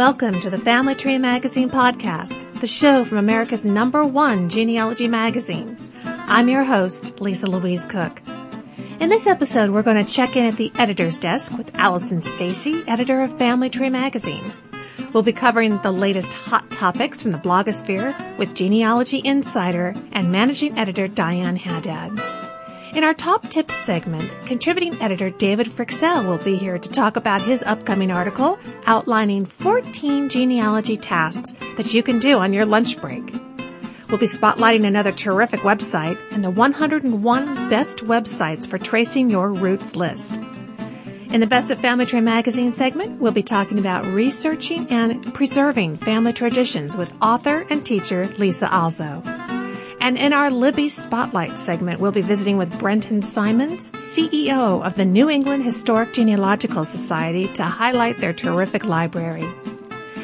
Welcome to the Family Tree Magazine podcast, the show from America's number one genealogy magazine. I'm your host, Lisa Louise Cooke. In this episode, we're going to check in at the editor's desk with Allison Stacy, editor of Family Tree Magazine. We'll be covering the latest hot topics from the blogosphere with genealogy insider and managing editor Diane Haddad. In our top tips segment, contributing editor David Fryxell will be here to talk about his upcoming article outlining 14 genealogy tasks that you can do on your lunch break. We'll be spotlighting another terrific website and the 101 best websites for tracing your roots list. In the Best of Family Tree magazine segment, we'll be talking about researching and preserving family traditions with author and teacher Lisa Alzo. And in our Libby Spotlight segment, we'll be visiting with Brenton Simons, CEO of the New England Historic Genealogical Society, to highlight their terrific library.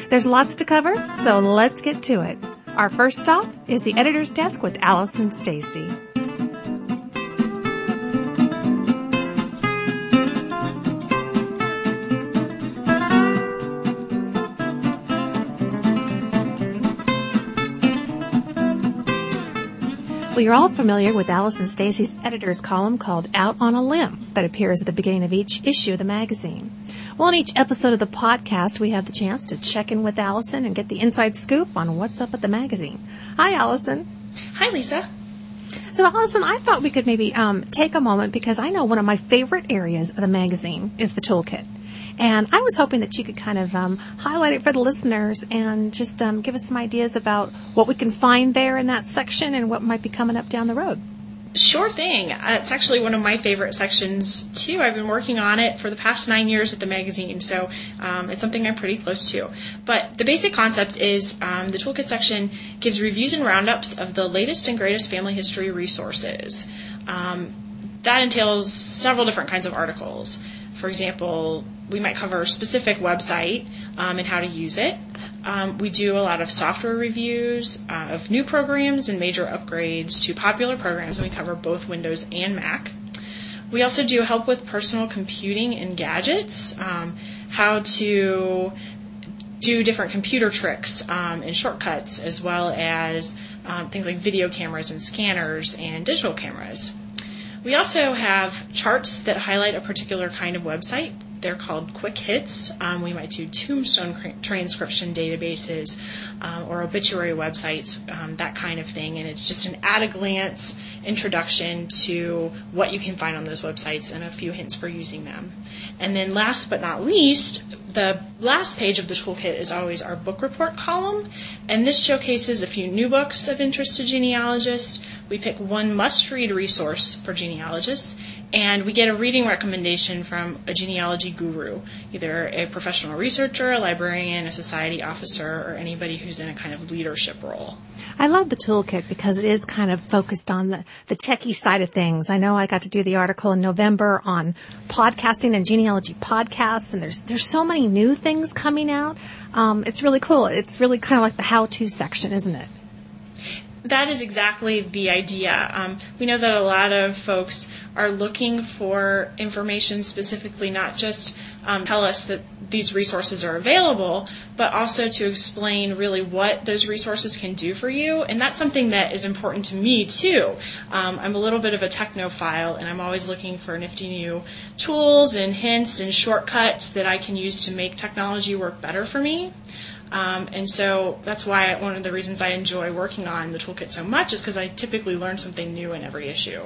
There's lots to cover, so let's get to it. Our first stop is the editor's desk with Allison Stacy. Well, you're all familiar with Allison Stacy's editor's column called Out on a Limb that appears at the beginning of each issue of the magazine. Well, in each episode of the podcast, we have the chance to check in with Allison and get the inside scoop on what's up at the magazine. Hi, Allison. Hi, Lisa. So, Allison, I thought we could maybe um, take a moment because I know one of my favorite areas of the magazine is the toolkit. And I was hoping that you could kind of um, highlight it for the listeners and just um, give us some ideas about what we can find there in that section and what might be coming up down the road. Sure thing. Uh, it's actually one of my favorite sections too. I've been working on it for the past nine years at the magazine, so um, it's something I'm pretty close to. But the basic concept is um, the toolkit section gives reviews and roundups of the latest and greatest family history resources. Um, that entails several different kinds of articles. For example, we might cover a specific website um, and how to use it. Um, we do a lot of software reviews uh, of new programs and major upgrades to popular programs, and we cover both Windows and Mac. We also do help with personal computing and gadgets, um, how to do different computer tricks um, and shortcuts, as well as um, things like video cameras and scanners and digital cameras. We also have charts that highlight a particular kind of website. They're called quick hits. Um, we might do tombstone cr- transcription databases um, or obituary websites, um, that kind of thing. And it's just an at a glance introduction to what you can find on those websites and a few hints for using them. And then last but not least, the last page of the toolkit is always our book report column. And this showcases a few new books of interest to genealogists we pick one must read resource for genealogists, and we get a reading recommendation from a genealogy guru, either a professional researcher, a librarian, a society officer, or anybody who's in a kind of leadership role. I love the toolkit because it is kind of focused on the, the techie side of things. I know I got to do the article in November on podcasting and genealogy podcasts, and there's there's so many new things coming out. Um, it's really cool. It's really kind of like the how-to section, isn't it? That is exactly the idea. Um, we know that a lot of folks are looking for information specifically, not just um, tell us that these resources are available, but also to explain really what those resources can do for you. And that's something that is important to me too. Um, I'm a little bit of a technophile, and I'm always looking for nifty new tools and hints and shortcuts that I can use to make technology work better for me. Um, and so that's why one of the reasons I enjoy working on the toolkit so much is because I typically learn something new in every issue.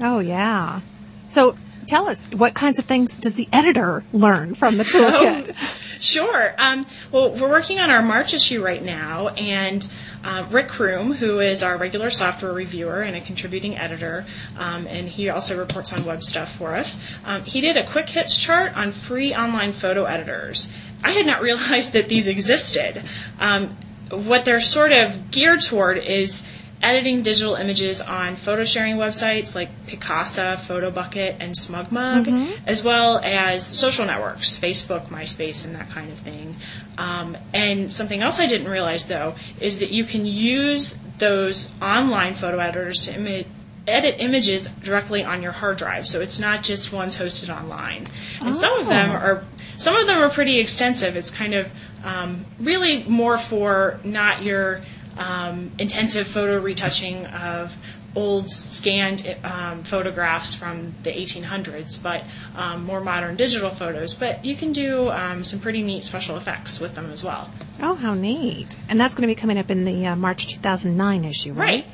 Oh, yeah. So tell us, what kinds of things does the editor learn from the toolkit? Oh, sure. Um, well, we're working on our March issue right now, and uh, Rick Crume, who is our regular software reviewer and a contributing editor, um, and he also reports on web stuff for us, um, he did a quick hits chart on free online photo editors. I had not realized that these existed. Um, what they're sort of geared toward is editing digital images on photo sharing websites like Picasa, PhotoBucket, and SmugMug, mm-hmm. as well as social networks, Facebook, MySpace, and that kind of thing. Um, and something else I didn't realize though is that you can use those online photo editors to Im- edit images directly on your hard drive. So it's not just ones hosted online. And oh. some of them oh. are some of them are pretty extensive. It's kind of um, really more for not your um, intensive photo retouching of old scanned um, photographs from the 1800s, but um, more modern digital photos. But you can do um, some pretty neat special effects with them as well. Oh, how neat! And that's going to be coming up in the uh, March 2009 issue, right? Right.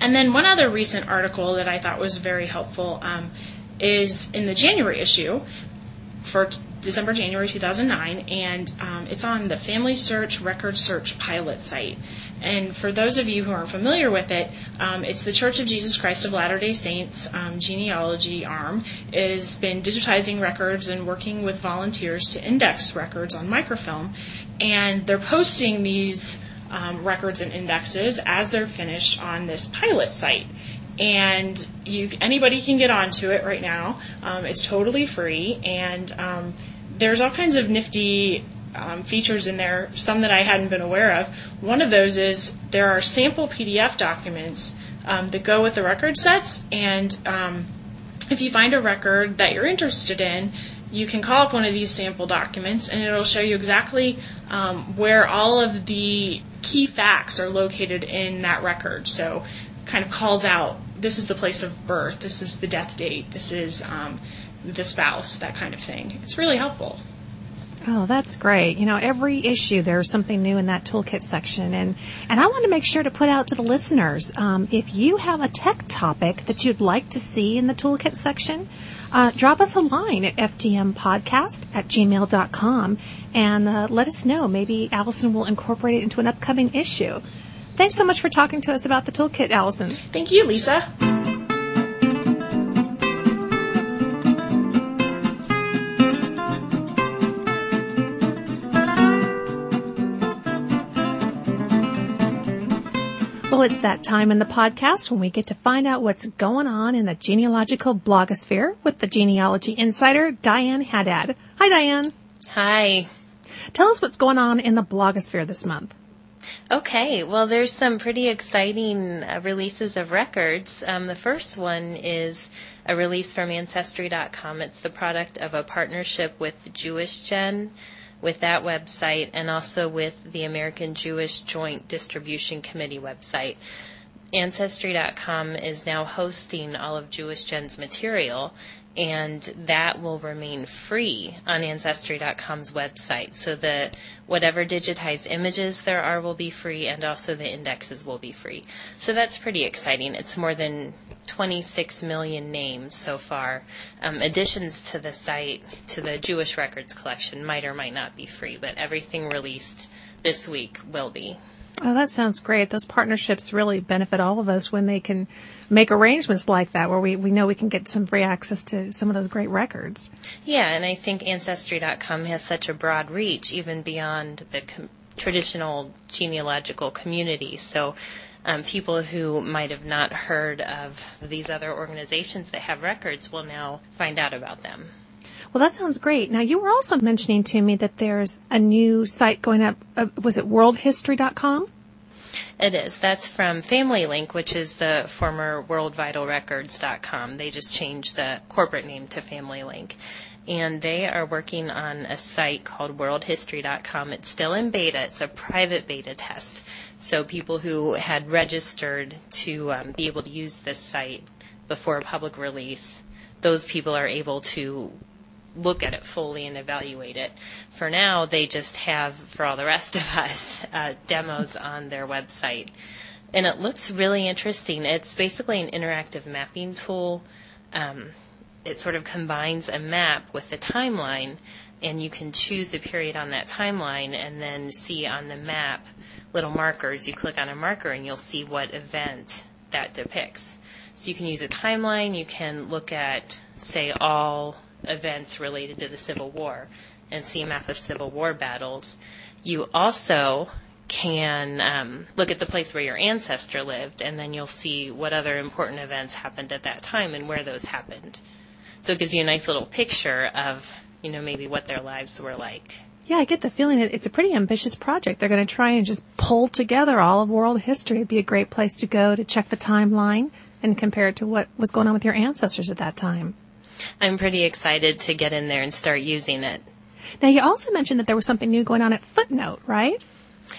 And then one other recent article that I thought was very helpful um, is in the January issue for t- December, January 2009, and um, it's on the Family Search Record Search pilot site. And for those of you who aren't familiar with it, um, it's the Church of Jesus Christ of Latter day Saints um, genealogy arm has been digitizing records and working with volunteers to index records on microfilm. And they're posting these um, records and indexes as they're finished on this pilot site. And you, anybody can get onto it right now. Um, it's totally free, and um, there's all kinds of nifty um, features in there, some that I hadn't been aware of. One of those is there are sample PDF documents um, that go with the record sets, and um, if you find a record that you're interested in, you can call up one of these sample documents and it'll show you exactly um, where all of the key facts are located in that record. So, kind of calls out this is the place of birth, this is the death date, this is um, the spouse, that kind of thing. It's really helpful. Oh, that's great. You know, every issue there's something new in that toolkit section, and and I want to make sure to put out to the listeners um, if you have a tech topic that you'd like to see in the toolkit section, uh, drop us a line at ftmpodcast at gmail.com and uh, let us know. Maybe Allison will incorporate it into an upcoming issue. Thanks so much for talking to us about the toolkit, Allison. Thank you, Lisa. Well, it's that time in the podcast when we get to find out what's going on in the genealogical blogosphere with the genealogy insider, Diane Haddad. Hi, Diane. Hi. Tell us what's going on in the blogosphere this month. Okay, well, there's some pretty exciting uh, releases of records. Um, the first one is a release from Ancestry.com. It's the product of a partnership with JewishGen, with that website, and also with the American Jewish Joint Distribution Committee website. Ancestry.com is now hosting all of Jewish Gen's material, and that will remain free on Ancestry.com's website. So the whatever digitized images there are will be free, and also the indexes will be free. So that's pretty exciting. It's more than 26 million names so far. Um, additions to the site, to the Jewish Records collection, might or might not be free, but everything released this week will be. Oh, that sounds great. Those partnerships really benefit all of us when they can make arrangements like that where we, we know we can get some free access to some of those great records. Yeah, and I think Ancestry.com has such a broad reach, even beyond the com- traditional genealogical community. So um, people who might have not heard of these other organizations that have records will now find out about them. Well, that sounds great. Now, you were also mentioning to me that there's a new site going up. Uh, was it worldhistory.com? It is. That's from Family Link, which is the former worldvitalrecords.com. They just changed the corporate name to Family Link. And they are working on a site called worldhistory.com. It's still in beta. It's a private beta test. So people who had registered to um, be able to use this site before a public release, those people are able to look at it fully and evaluate it. For now, they just have, for all the rest of us, uh, demos on their website. And it looks really interesting. It's basically an interactive mapping tool. Um, it sort of combines a map with a timeline, and you can choose the period on that timeline and then see on the map little markers. You click on a marker and you'll see what event that depicts. So you can use a timeline, you can look at, say, all events related to the Civil War and see a map of Civil War battles. You also can um, look at the place where your ancestor lived, and then you'll see what other important events happened at that time and where those happened. So it gives you a nice little picture of, you know, maybe what their lives were like. Yeah, I get the feeling that it's a pretty ambitious project. They're going to try and just pull together all of world history. It'd be a great place to go to check the timeline and compare it to what was going on with your ancestors at that time. I'm pretty excited to get in there and start using it. Now, you also mentioned that there was something new going on at Footnote, right?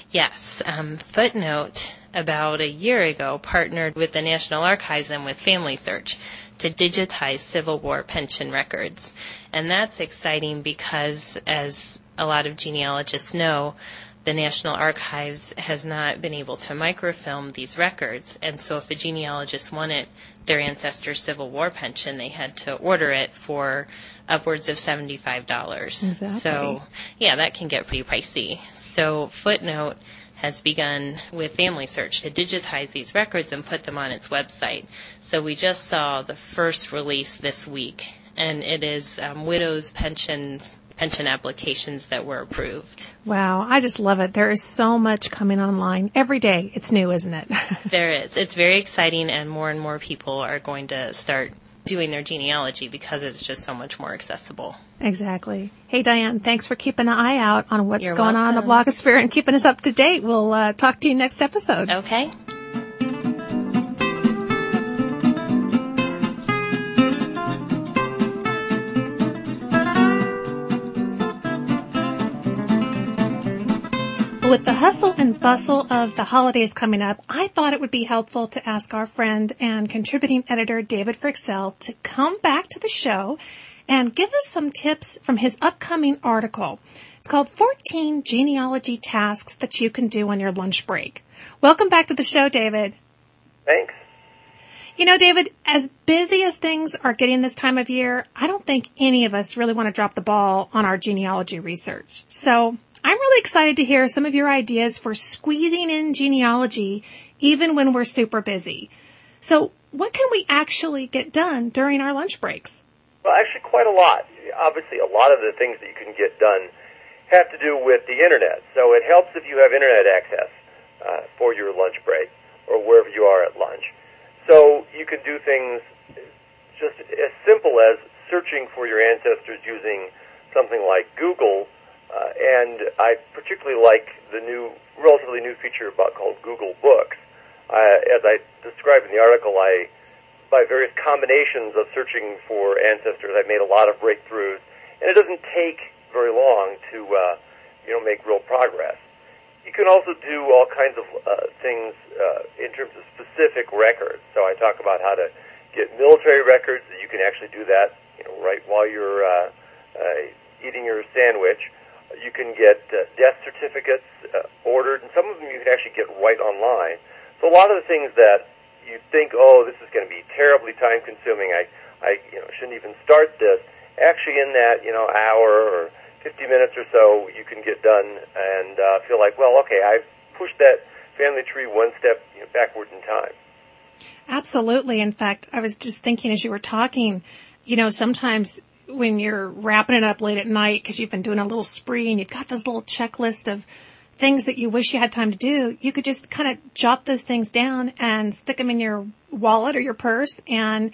Yes. Um, Footnote, about a year ago, partnered with the National Archives and with Family Search to digitize Civil War pension records. And that's exciting because, as a lot of genealogists know, the National Archives has not been able to microfilm these records, and so if a genealogist wanted their ancestor's Civil War pension, they had to order it for upwards of $75. Exactly. So, yeah, that can get pretty pricey. So, Footnote has begun with Family Search to digitize these records and put them on its website. So, we just saw the first release this week, and it is um, widows' pensions pension applications that were approved. Wow, I just love it. There is so much coming online every day. It's new, isn't it? there is. It's very exciting, and more and more people are going to start doing their genealogy because it's just so much more accessible. Exactly. Hey, Diane, thanks for keeping an eye out on what's You're going on in the welcome. blogosphere and keeping us up to date. We'll uh, talk to you next episode. Okay. With the hustle and bustle of the holidays coming up, I thought it would be helpful to ask our friend and contributing editor David Fryxell to come back to the show and give us some tips from his upcoming article. It's called 14 Genealogy Tasks That You Can Do on Your Lunch Break. Welcome back to the show, David. Thanks. You know, David, as busy as things are getting this time of year, I don't think any of us really want to drop the ball on our genealogy research. So I'm really excited to hear some of your ideas for squeezing in genealogy even when we're super busy. So what can we actually get done during our lunch breaks? Well, actually, quite a lot. Obviously, a lot of the things that you can get done have to do with the internet. So it helps if you have internet access uh, for your lunch break or wherever you are at lunch. So you can do things just as simple as searching for your ancestors using something like Google. Uh, and I particularly like the new, relatively new feature about called Google Books. Uh, as I described in the article, I by various combinations of searching for ancestors, I've made a lot of breakthroughs, and it doesn't take very long to, uh, you know, make real progress. You can also do all kinds of uh, things uh, in terms of specific records. So I talk about how to get military records. You can actually do that, you know, right while you're uh, uh, eating your sandwich. You can get uh, death certificates uh, ordered, and some of them you can actually get right online. So a lot of the things that you think, oh, this is going to be terribly time consuming. I, I, you know, shouldn't even start this. Actually, in that, you know, hour or 50 minutes or so, you can get done and uh, feel like, well, okay, I've pushed that family tree one step you know, backward in time. Absolutely. In fact, I was just thinking as you were talking, you know, sometimes when you're wrapping it up late at night because you've been doing a little spree and you've got this little checklist of things that you wish you had time to do, you could just kind of jot those things down and stick them in your wallet or your purse and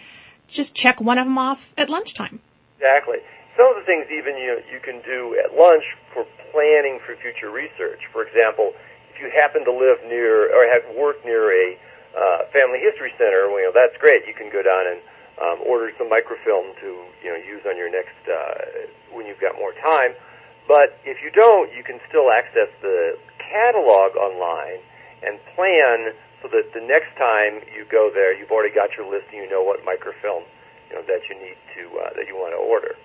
just check one of them off at lunchtime. Exactly. Some of the things even you you can do at lunch for planning for future research. For example, if you happen to live near or have worked near a uh, family history center, well, you know that's great. You can go down and um, order some microfilm to you know use on your next uh, when you've got more time. But if you don't, you can still access the catalog online and plan so that the next time you go there, you've already got your list and you know what microfilm you know that you need to uh, that you want to order.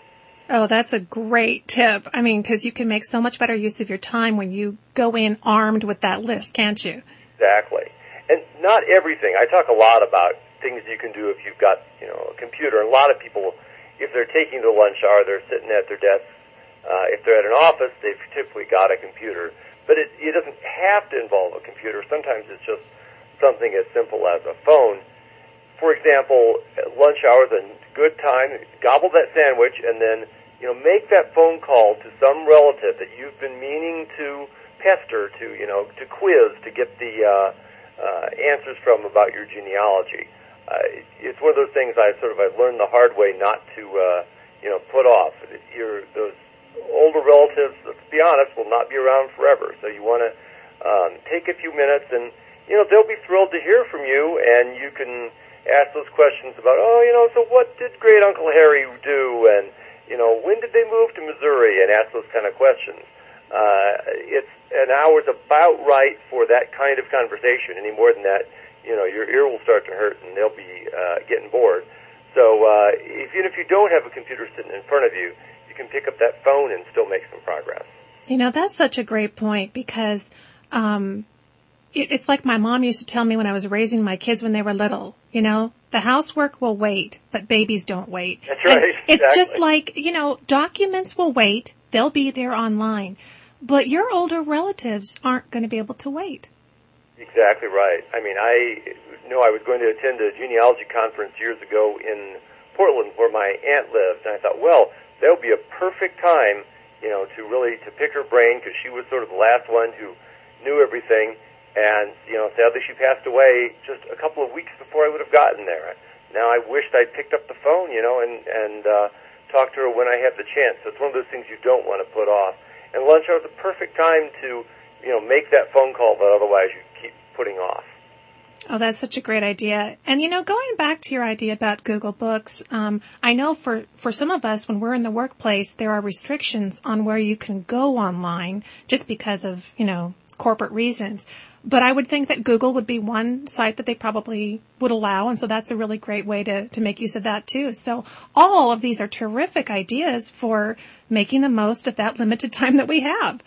Oh, that's a great tip. I mean, because you can make so much better use of your time when you go in armed with that list, can't you? Exactly. And not everything. I talk a lot about things you can do if you've got, you know, a computer. A lot of people, if they're taking the lunch hour, they're sitting at their desks. Uh, if they're at an office, they've typically got a computer. But it, it doesn't have to involve a computer. Sometimes it's just something as simple as a phone. For example, lunch hour is a good time. Gobble that sandwich and then, you know, make that phone call to some relative that you've been meaning to pester, to, you know, to quiz, to get the uh, uh, answers from about your genealogy. Uh, it's one of those things I sort of I've learned the hard way not to, uh, you know, put off. Your those older relatives, let's be honest, will not be around forever. So you want to um, take a few minutes, and you know they'll be thrilled to hear from you, and you can ask those questions about, oh, you know, so what did Great Uncle Harry do, and you know, when did they move to Missouri, and ask those kind of questions. Uh, it's an hour's about right for that kind of conversation. Any more than that, you know, your ear will start to hurt, and they'll be uh, getting bored. So uh, even if you don't have a computer sitting in front of you, you can pick up that phone and still make some progress. You know, that's such a great point because um, it, it's like my mom used to tell me when I was raising my kids when they were little. You know, the housework will wait, but babies don't wait. That's right. And it's exactly. just like, you know, documents will wait. They'll be there online. But your older relatives aren't going to be able to wait. Exactly right. I mean, I know I was going to attend a genealogy conference years ago in Portland where my aunt lived, and I thought, well, that would be a perfect time, you know, to really to pick her brain because she was sort of the last one who knew everything. And you know, sadly, she passed away just a couple of weeks before I would have gotten there. Now, I wished I'd picked up the phone, you know, and and uh, talked to her when I had the chance. So it's one of those things you don't want to put off. And lunch hour is the perfect time to, you know, make that phone call that otherwise you putting off. Oh, that's such a great idea. And you know, going back to your idea about Google Books, um, I know for for some of us, when we're in the workplace, there are restrictions on where you can go online, just because of you know corporate reasons. But I would think that Google would be one site that they probably would allow, and so that's a really great way to to make use of that too. So all of these are terrific ideas for making the most of that limited time that we have.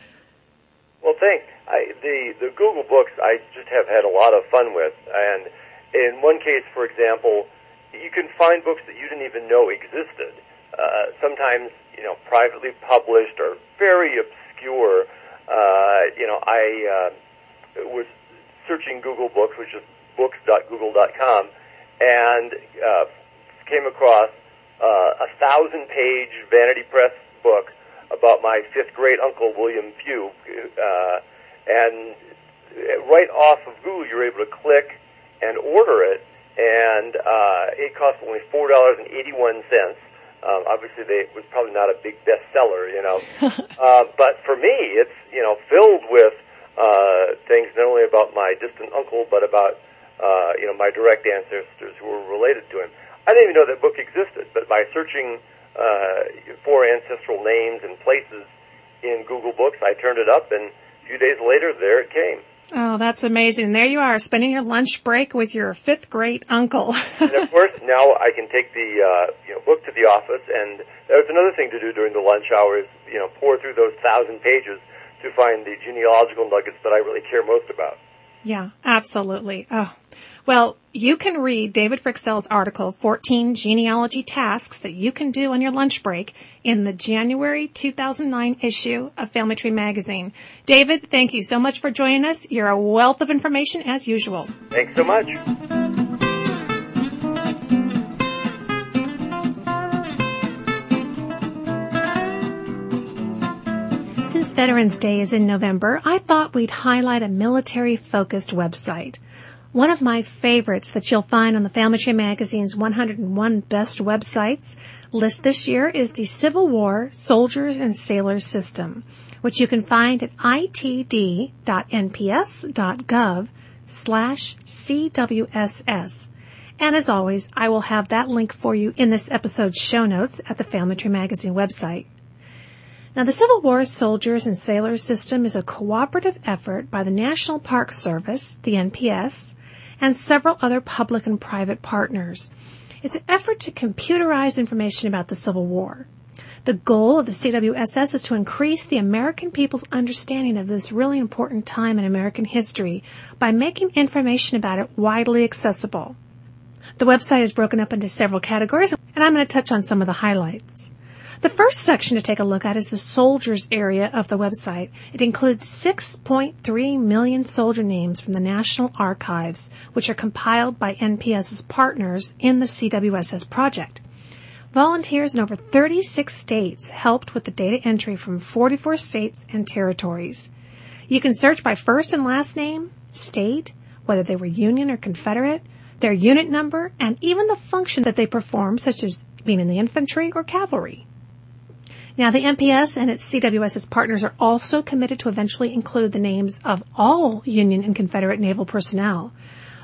Well, thanks. I, the the Google Books I just have had a lot of fun with, and in one case, for example, you can find books that you didn't even know existed. Uh, sometimes, you know, privately published or very obscure. Uh, you know, I uh, was searching Google Books, which is books.google.com, and uh, came across uh, a thousand-page Vanity Press book about my fifth grade uncle William Pugh, uh, and right off of Google, you're able to click and order it, and uh, it costs only four dollars and eighty-one cents. Um, obviously, they, it was probably not a big bestseller, you know. uh, but for me, it's you know filled with uh, things not only about my distant uncle, but about uh, you know my direct ancestors who were related to him. I didn't even know that book existed, but by searching uh, for ancestral names and places in Google Books, I turned it up, and a few days later, there it came. Oh, that's amazing. There you are, spending your lunch break with your fifth grade uncle. and of course, now I can take the uh, you know book to the office, and there's another thing to do during the lunch hours. You know, pour through those thousand pages to find the genealogical nuggets that I really care most about. Yeah, absolutely. Oh, well, you can read David Fryxell's article, 14 Genealogy Tasks That You Can Do on Your Lunch Break, in the January 2009 issue of Family Tree Magazine. David, thank you so much for joining us. You're a wealth of information as usual. Thanks so much. Veterans Day is in November, I thought we'd highlight a military focused website. One of my favorites that you'll find on the Family Tree Magazine's 101 Best Websites list this year is the Civil War Soldiers and Sailors System, which you can find at itd.nps.gov slash CWSS. And as always, I will have that link for you in this episode's show notes at the Family Tree Magazine website. Now, the Civil War Soldiers and Sailors System is a cooperative effort by the National Park Service, the NPS, and several other public and private partners. It's an effort to computerize information about the Civil War. The goal of the CWSS is to increase the American people's understanding of this really important time in American history by making information about it widely accessible. The website is broken up into several categories, and I'm going to touch on some of the highlights. The first section to take a look at is the soldiers area of the website. It includes 6.3 million soldier names from the National Archives, which are compiled by NPS's partners in the CWSS project. Volunteers in over 36 states helped with the data entry from 44 states and territories. You can search by first and last name, state, whether they were Union or Confederate, their unit number, and even the function that they performed, such as being in the infantry or cavalry. Now, the NPS and its CWSS partners are also committed to eventually include the names of all Union and Confederate naval personnel.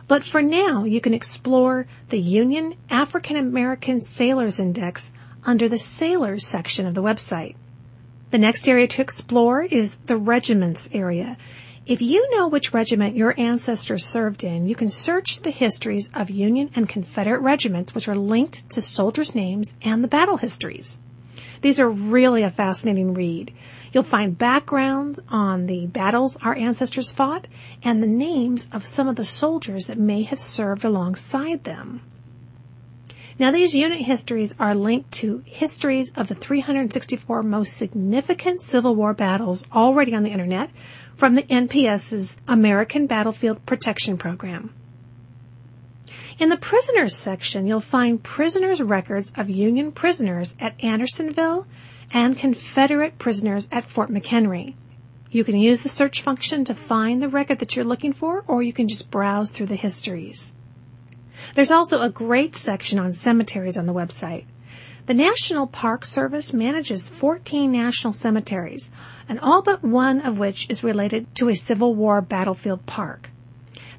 But for now, you can explore the Union African American Sailors Index under the Sailors section of the website. The next area to explore is the regiments area. If you know which regiment your ancestors served in, you can search the histories of Union and Confederate regiments, which are linked to soldiers' names and the battle histories. These are really a fascinating read. You'll find background on the battles our ancestors fought and the names of some of the soldiers that may have served alongside them. Now, these unit histories are linked to histories of the 364 most significant Civil War battles already on the internet from the NPS's American Battlefield Protection Program. In the prisoners section, you'll find prisoners' records of Union prisoners at Andersonville and Confederate prisoners at Fort McHenry. You can use the search function to find the record that you're looking for, or you can just browse through the histories. There's also a great section on cemeteries on the website. The National Park Service manages 14 national cemeteries, and all but one of which is related to a Civil War battlefield park.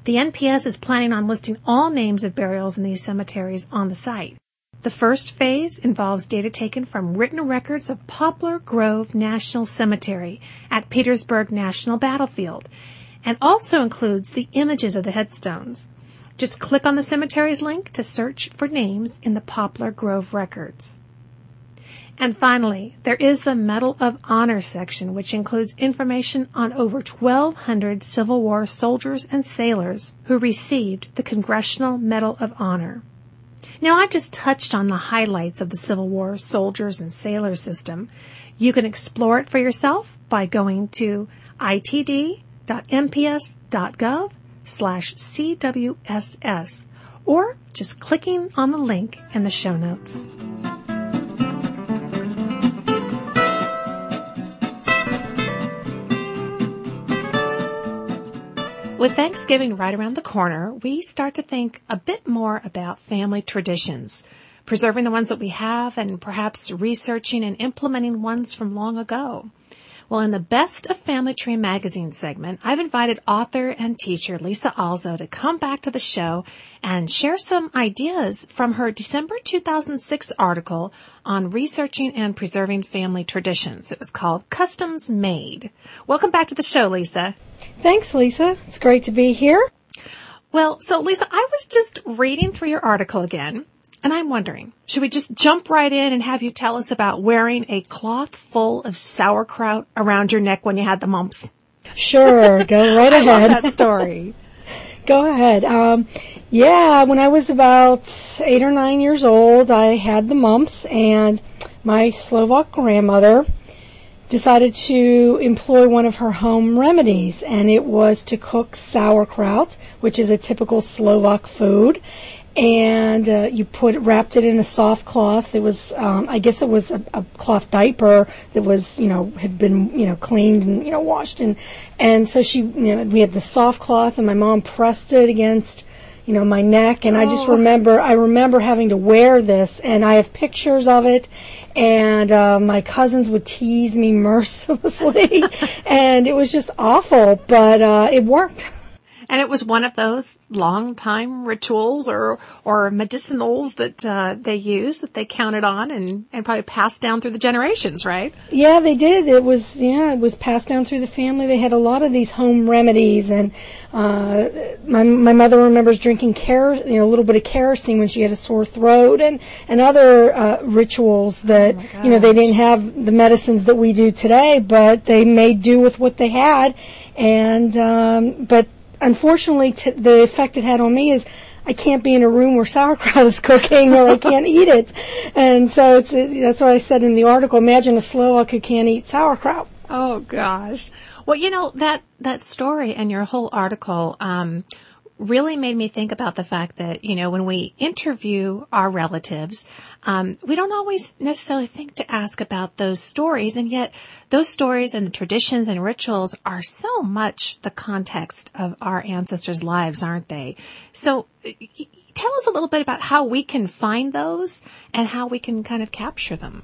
The NPS is planning on listing all names of burials in these cemeteries on the site. The first phase involves data taken from written records of Poplar Grove National Cemetery at Petersburg National Battlefield and also includes the images of the headstones. Just click on the cemetery's link to search for names in the Poplar Grove records. And finally, there is the Medal of Honor section, which includes information on over 1,200 Civil War soldiers and sailors who received the Congressional Medal of Honor. Now, I've just touched on the highlights of the Civil War soldiers and sailors system. You can explore it for yourself by going to itd.nps.gov slash CWSS or just clicking on the link in the show notes. With Thanksgiving right around the corner, we start to think a bit more about family traditions, preserving the ones that we have and perhaps researching and implementing ones from long ago. Well, in the Best of Family Tree magazine segment, I've invited author and teacher Lisa Alzo to come back to the show and share some ideas from her December 2006 article on researching and preserving family traditions. It was called Customs Made. Welcome back to the show, Lisa. Thanks, Lisa. It's great to be here. Well, so Lisa, I was just reading through your article again and I'm wondering, should we just jump right in and have you tell us about wearing a cloth full of sauerkraut around your neck when you had the mumps? Sure, go right ahead. I love that story. go ahead. Um, yeah, when I was about eight or nine years old, I had the mumps, and my Slovak grandmother decided to employ one of her home remedies, and it was to cook sauerkraut, which is a typical Slovak food and uh, you put wrapped it in a soft cloth. It was, um, I guess, it was a, a cloth diaper that was, you know, had been, you know, cleaned and you know washed, and and so she, you know, we had the soft cloth, and my mom pressed it against, you know, my neck, and oh. I just oh. remember, I remember having to wear this, and I have pictures of it, and uh, my cousins would tease me mercilessly, and it was just awful, but uh, it worked. And it was one of those long time rituals or, or medicinals that, uh, they used that they counted on and, and probably passed down through the generations, right? Yeah, they did. It was, yeah, it was passed down through the family. They had a lot of these home remedies and, uh, my, my mother remembers drinking ker- you know, a little bit of kerosene when she had a sore throat and, and other, uh, rituals that, oh you know, they didn't have the medicines that we do today, but they made do with what they had. And, um, but unfortunately, t- the effect it had on me is I can't be in a room where sauerkraut is cooking or I can't eat it. And so it's, that's what I said in the article. Imagine a Slovak who can't eat sauerkraut. Oh gosh. Well, you know, that, that story and your whole article, um, really made me think about the fact that, you know, when we interview our relatives, um, we don't always necessarily think to ask about those stories. And yet those stories and the traditions and rituals are so much the context of our ancestors' lives, aren't they? So tell us a little bit about how we can find those and how we can kind of capture them.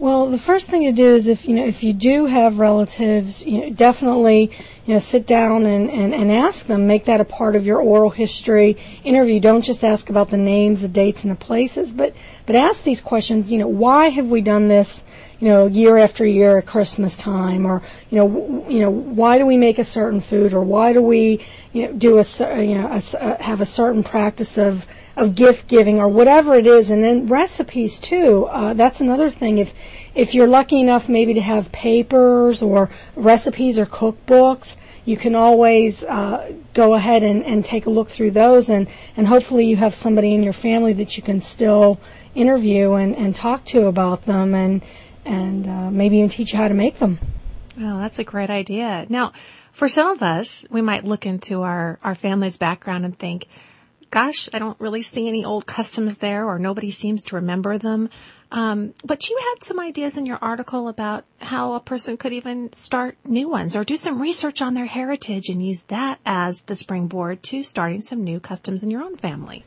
Well, the first thing to do is if you know if you do have relatives, you know, definitely you know, sit down and, and, and ask them. Make that a part of your oral history interview. Don't just ask about the names, the dates, and the places, but, but ask these questions, you know, why have we done this? you know, year after year at Christmas time, or you know, w- you know, why do we make a certain food, or why do we, you know, do a, you know, a, a, have a certain practice of of gift giving, or whatever it is, and then recipes too. Uh, that's another thing. If if you're lucky enough, maybe to have papers or recipes or cookbooks, you can always uh, go ahead and, and take a look through those, and and hopefully you have somebody in your family that you can still interview and, and talk to about them and and uh, maybe even teach you how to make them. Oh, that's a great idea. Now, for some of us, we might look into our, our family's background and think, gosh, I don't really see any old customs there or nobody seems to remember them. Um, but you had some ideas in your article about how a person could even start new ones or do some research on their heritage and use that as the springboard to starting some new customs in your own family.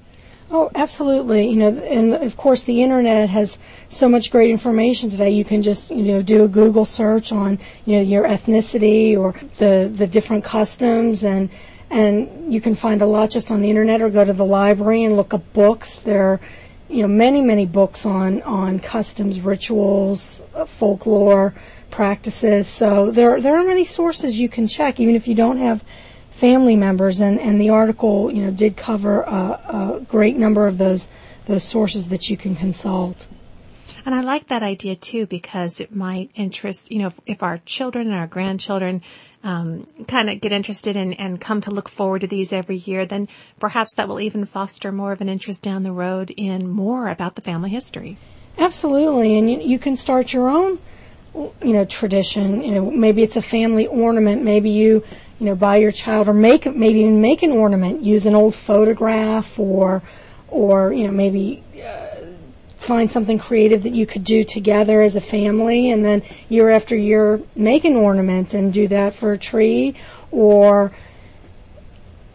Oh, absolutely. You know, and of course the internet has so much great information today. You can just, you know, do a Google search on, you know, your ethnicity or the, the different customs and, and you can find a lot just on the internet or go to the library and look up books. There are, you know, many, many books on, on customs, rituals, uh, folklore, practices. So there, there are many sources you can check, even if you don't have family members, and, and the article, you know, did cover a, a great number of those those sources that you can consult. And I like that idea too because it might interest, you know, if, if our children and our grandchildren um, kind of get interested in and come to look forward to these every year, then perhaps that will even foster more of an interest down the road in more about the family history. Absolutely, and you, you can start your own, you know, tradition. You know, maybe it's a family ornament. Maybe you you know, buy your child or make maybe even make an ornament, use an old photograph or or you know maybe uh, find something creative that you could do together as a family and then year after year make an ornament and do that for a tree or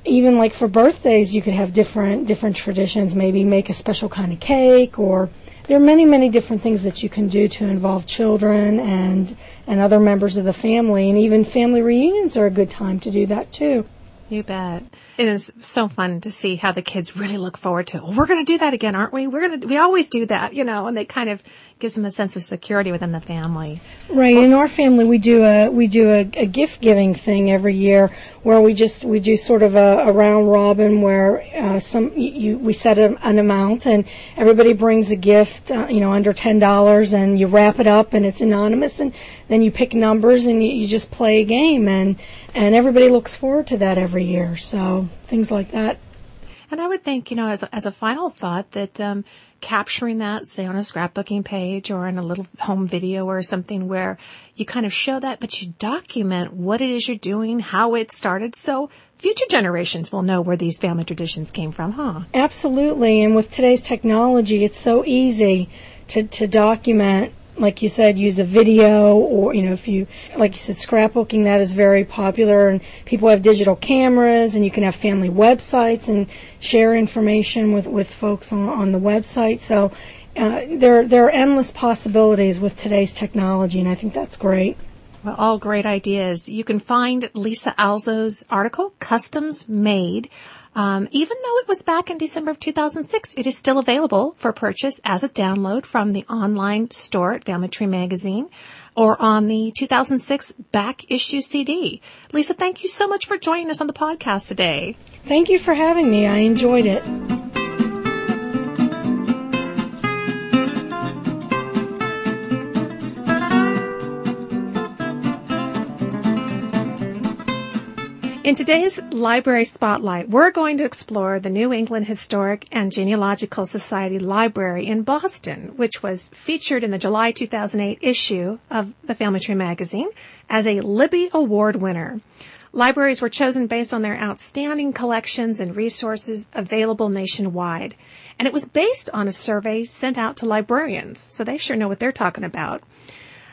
even like for birthdays you could have different different traditions maybe make a special kind of cake or there are many, many different things that you can do to involve children and and other members of the family, and even family reunions are a good time to do that too. You bet. It is so fun to see how the kids really look forward to. Well, we're going to do that again, aren't we? We're going to. We always do that, you know, and they kind of gives them a sense of security within the family. Right. Well, in our family, we do a we do a, a, gift giving thing every year where we just we do sort of a, a round robin where uh, some you we set a, an amount and everybody brings a gift, uh, you know, under ten dollars, and you wrap it up and it's anonymous, and then you pick numbers and you, you just play a game, and and everybody looks forward to that every year. So things like that. And I would think, you know, as a, as a final thought, that um, capturing that, say on a scrapbooking page or in a little home video or something where you kind of show that, but you document what it is you're doing, how it started, so future generations will know where these family traditions came from, huh? Absolutely. And with today's technology, it's so easy to, to document like you said, use a video or, you know, if you, like you said, scrapbooking, that is very popular and people have digital cameras and you can have family websites and share information with, with folks on, on the website. So, uh, there, there are endless possibilities with today's technology and I think that's great. Well, all great ideas. You can find Lisa Alzo's article, Customs Made, um, even though it was back in December of 2006, it is still available for purchase as a download from the online store at Family Tree Magazine or on the 2006 back issue CD. Lisa, thank you so much for joining us on the podcast today. Thank you for having me. I enjoyed it. In today's Library Spotlight, we're going to explore the New England Historic and Genealogical Society Library in Boston, which was featured in the July 2008 issue of the Family Tree magazine as a Libby Award winner. Libraries were chosen based on their outstanding collections and resources available nationwide. And it was based on a survey sent out to librarians, so they sure know what they're talking about.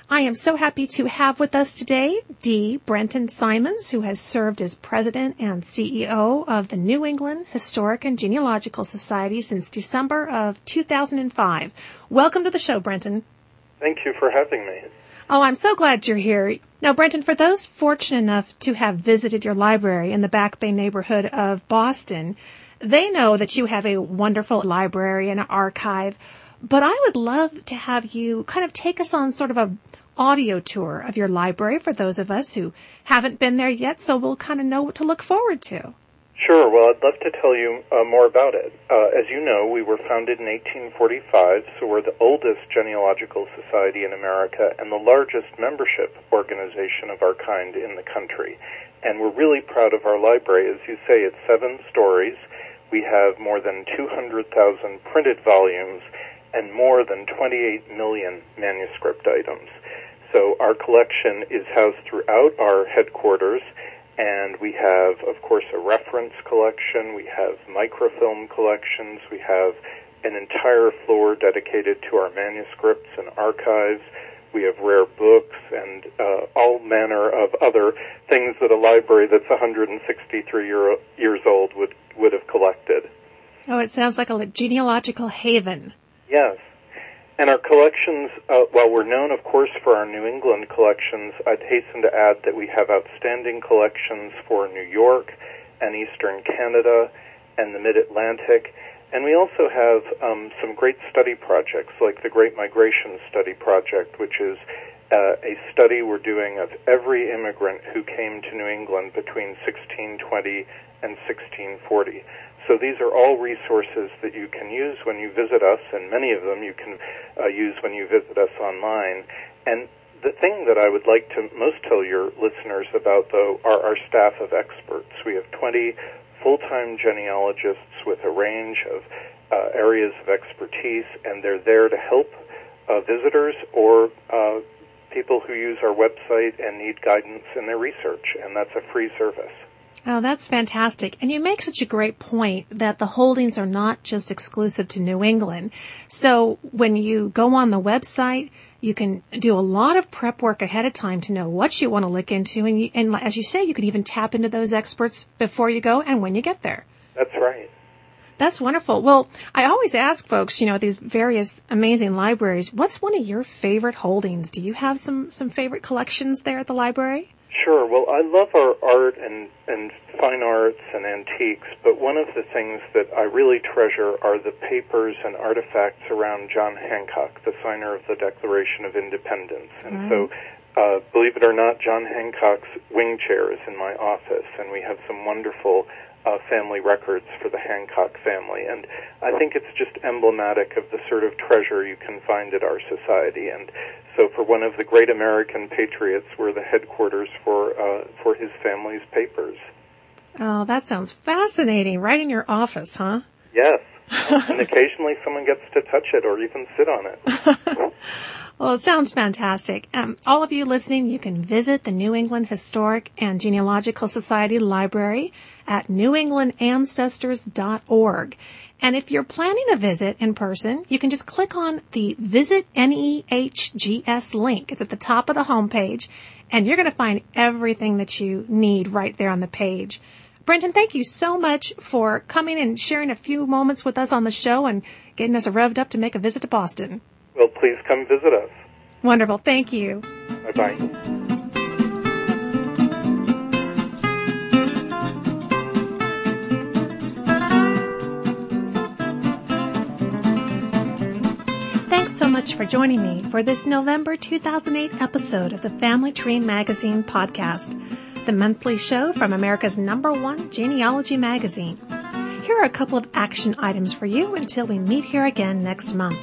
I am so happy to have with us today D. Brenton Simons, who has served as president and CEO of the New England Historic and Genealogical Society since December of 2005. Welcome to the show, Brenton. Thank you for having me. Oh, I'm so glad you're here. Now, Brenton, for those fortunate enough to have visited your library in the Back Bay neighborhood of Boston, they know that you have a wonderful library and archive, but I would love to have you kind of take us on sort of a audio tour of your library for those of us who haven't been there yet, so we'll kind of know what to look forward to. Sure. Well, I'd love to tell you uh, more about it. Uh, as you know, we were founded in 1845, so we're the oldest genealogical society in America and the largest membership organization of our kind in the country. And we're really proud of our library. As you say, it's seven stories. We have more than 200,000 printed volumes and more than 28 million manuscript items. So our collection is housed throughout our headquarters and we have, of course, a reference collection. We have microfilm collections. We have an entire floor dedicated to our manuscripts and archives. We have rare books and uh, all manner of other things that a library that's 163 year, years old would would have collected. Oh, it sounds like a genealogical haven. Yes, and our collections, uh, while we're known, of course, for our New England collections, I'd hasten to add that we have outstanding collections for New York and Eastern Canada and the Mid-Atlantic. And we also have um, some great study projects, like the Great Migration Study Project, which is uh, a study we're doing of every immigrant who came to New England between 1620 and 1640. So these are all resources that you can use when you visit us, and many of them you can uh, use when you visit us online. And the thing that I would like to most tell your listeners about, though, are our staff of experts. We have 20 full-time genealogists with a range of uh, areas of expertise, and they're there to help uh, visitors or uh, people who use our website and need guidance in their research, and that's a free service. Oh, that's fantastic. And you make such a great point that the holdings are not just exclusive to New England. So when you go on the website, you can do a lot of prep work ahead of time to know what you want to look into. And, you, and as you say, you could even tap into those experts before you go and when you get there. That's right. That's wonderful. Well, I always ask folks, you know, these various amazing libraries, what's one of your favorite holdings? Do you have some, some favorite collections there at the library? Sure. Well, I love our art and, and fine arts and antiques, but one of the things that I really treasure are the papers and artifacts around John Hancock, the signer of the Declaration of Independence. And mm-hmm. so, uh, believe it or not, John Hancock's wing chair is in my office, and we have some wonderful uh, family records for the Hancock family. And I think it's just emblematic of the sort of treasure you can find at our society. And so for one of the great American patriots, we're the headquarters for, uh, for his family's papers. Oh, that sounds fascinating. Right in your office, huh? Yes. and occasionally someone gets to touch it or even sit on it. Well, it sounds fantastic. Um, all of you listening, you can visit the New England Historic and Genealogical Society Library at newenglandancestors.org. And if you're planning a visit in person, you can just click on the Visit NEHGS link. It's at the top of the homepage, and you're going to find everything that you need right there on the page. Brenton, thank you so much for coming and sharing a few moments with us on the show and getting us revved up to make a visit to Boston. Well, please come visit us. Wonderful. Thank you. Bye bye. Much for joining me for this November 2008 episode of the Family Tree Magazine podcast, the monthly show from America's number one genealogy magazine. Here are a couple of action items for you until we meet here again next month.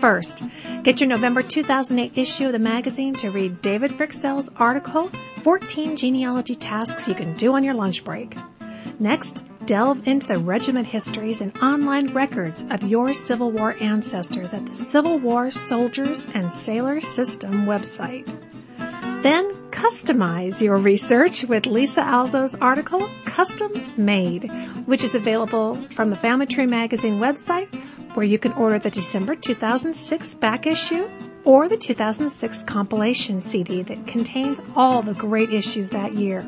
First, get your November 2008 issue of the magazine to read David Fryxell's article, 14 Genealogy Tasks You Can Do on Your Lunch Break. Next, delve into the regiment histories and online records of your Civil War ancestors at the Civil War Soldiers and Sailors System website. Then customize your research with Lisa Alzo's article, Customs Made, which is available from the Family Tree Magazine website where you can order the December 2006 back issue or the 2006 compilation CD that contains all the great issues that year.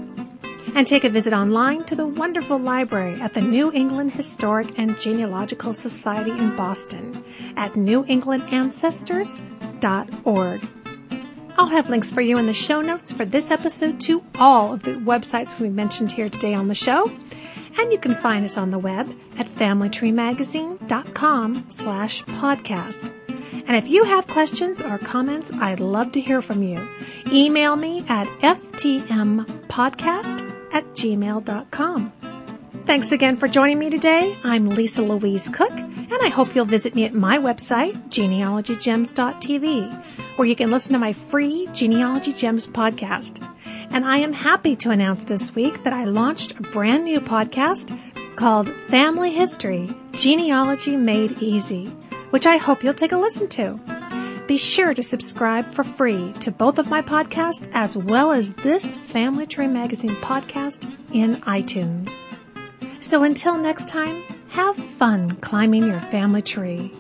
And take a visit online to the wonderful library at the New England Historic and Genealogical Society in Boston at newenglandancestors.org. I'll have links for you in the show notes for this episode to all of the websites we mentioned here today on the show. And you can find us on the web at familytreemagazine.com slash podcast. And if you have questions or comments, I'd love to hear from you. Email me at ftmpodcast at gmail.com. Thanks again for joining me today. I'm Lisa Louise Cooke, and I hope you'll visit me at my website, genealogygems.tv, where you can listen to my free Genealogy Gems podcast. And I am happy to announce this week that I launched a brand new podcast called Family History Genealogy Made Easy, which I hope you'll take a listen to. Be sure to subscribe for free to both of my podcasts as well as this Family Tree Magazine podcast in iTunes. So until next time, have fun climbing your family tree.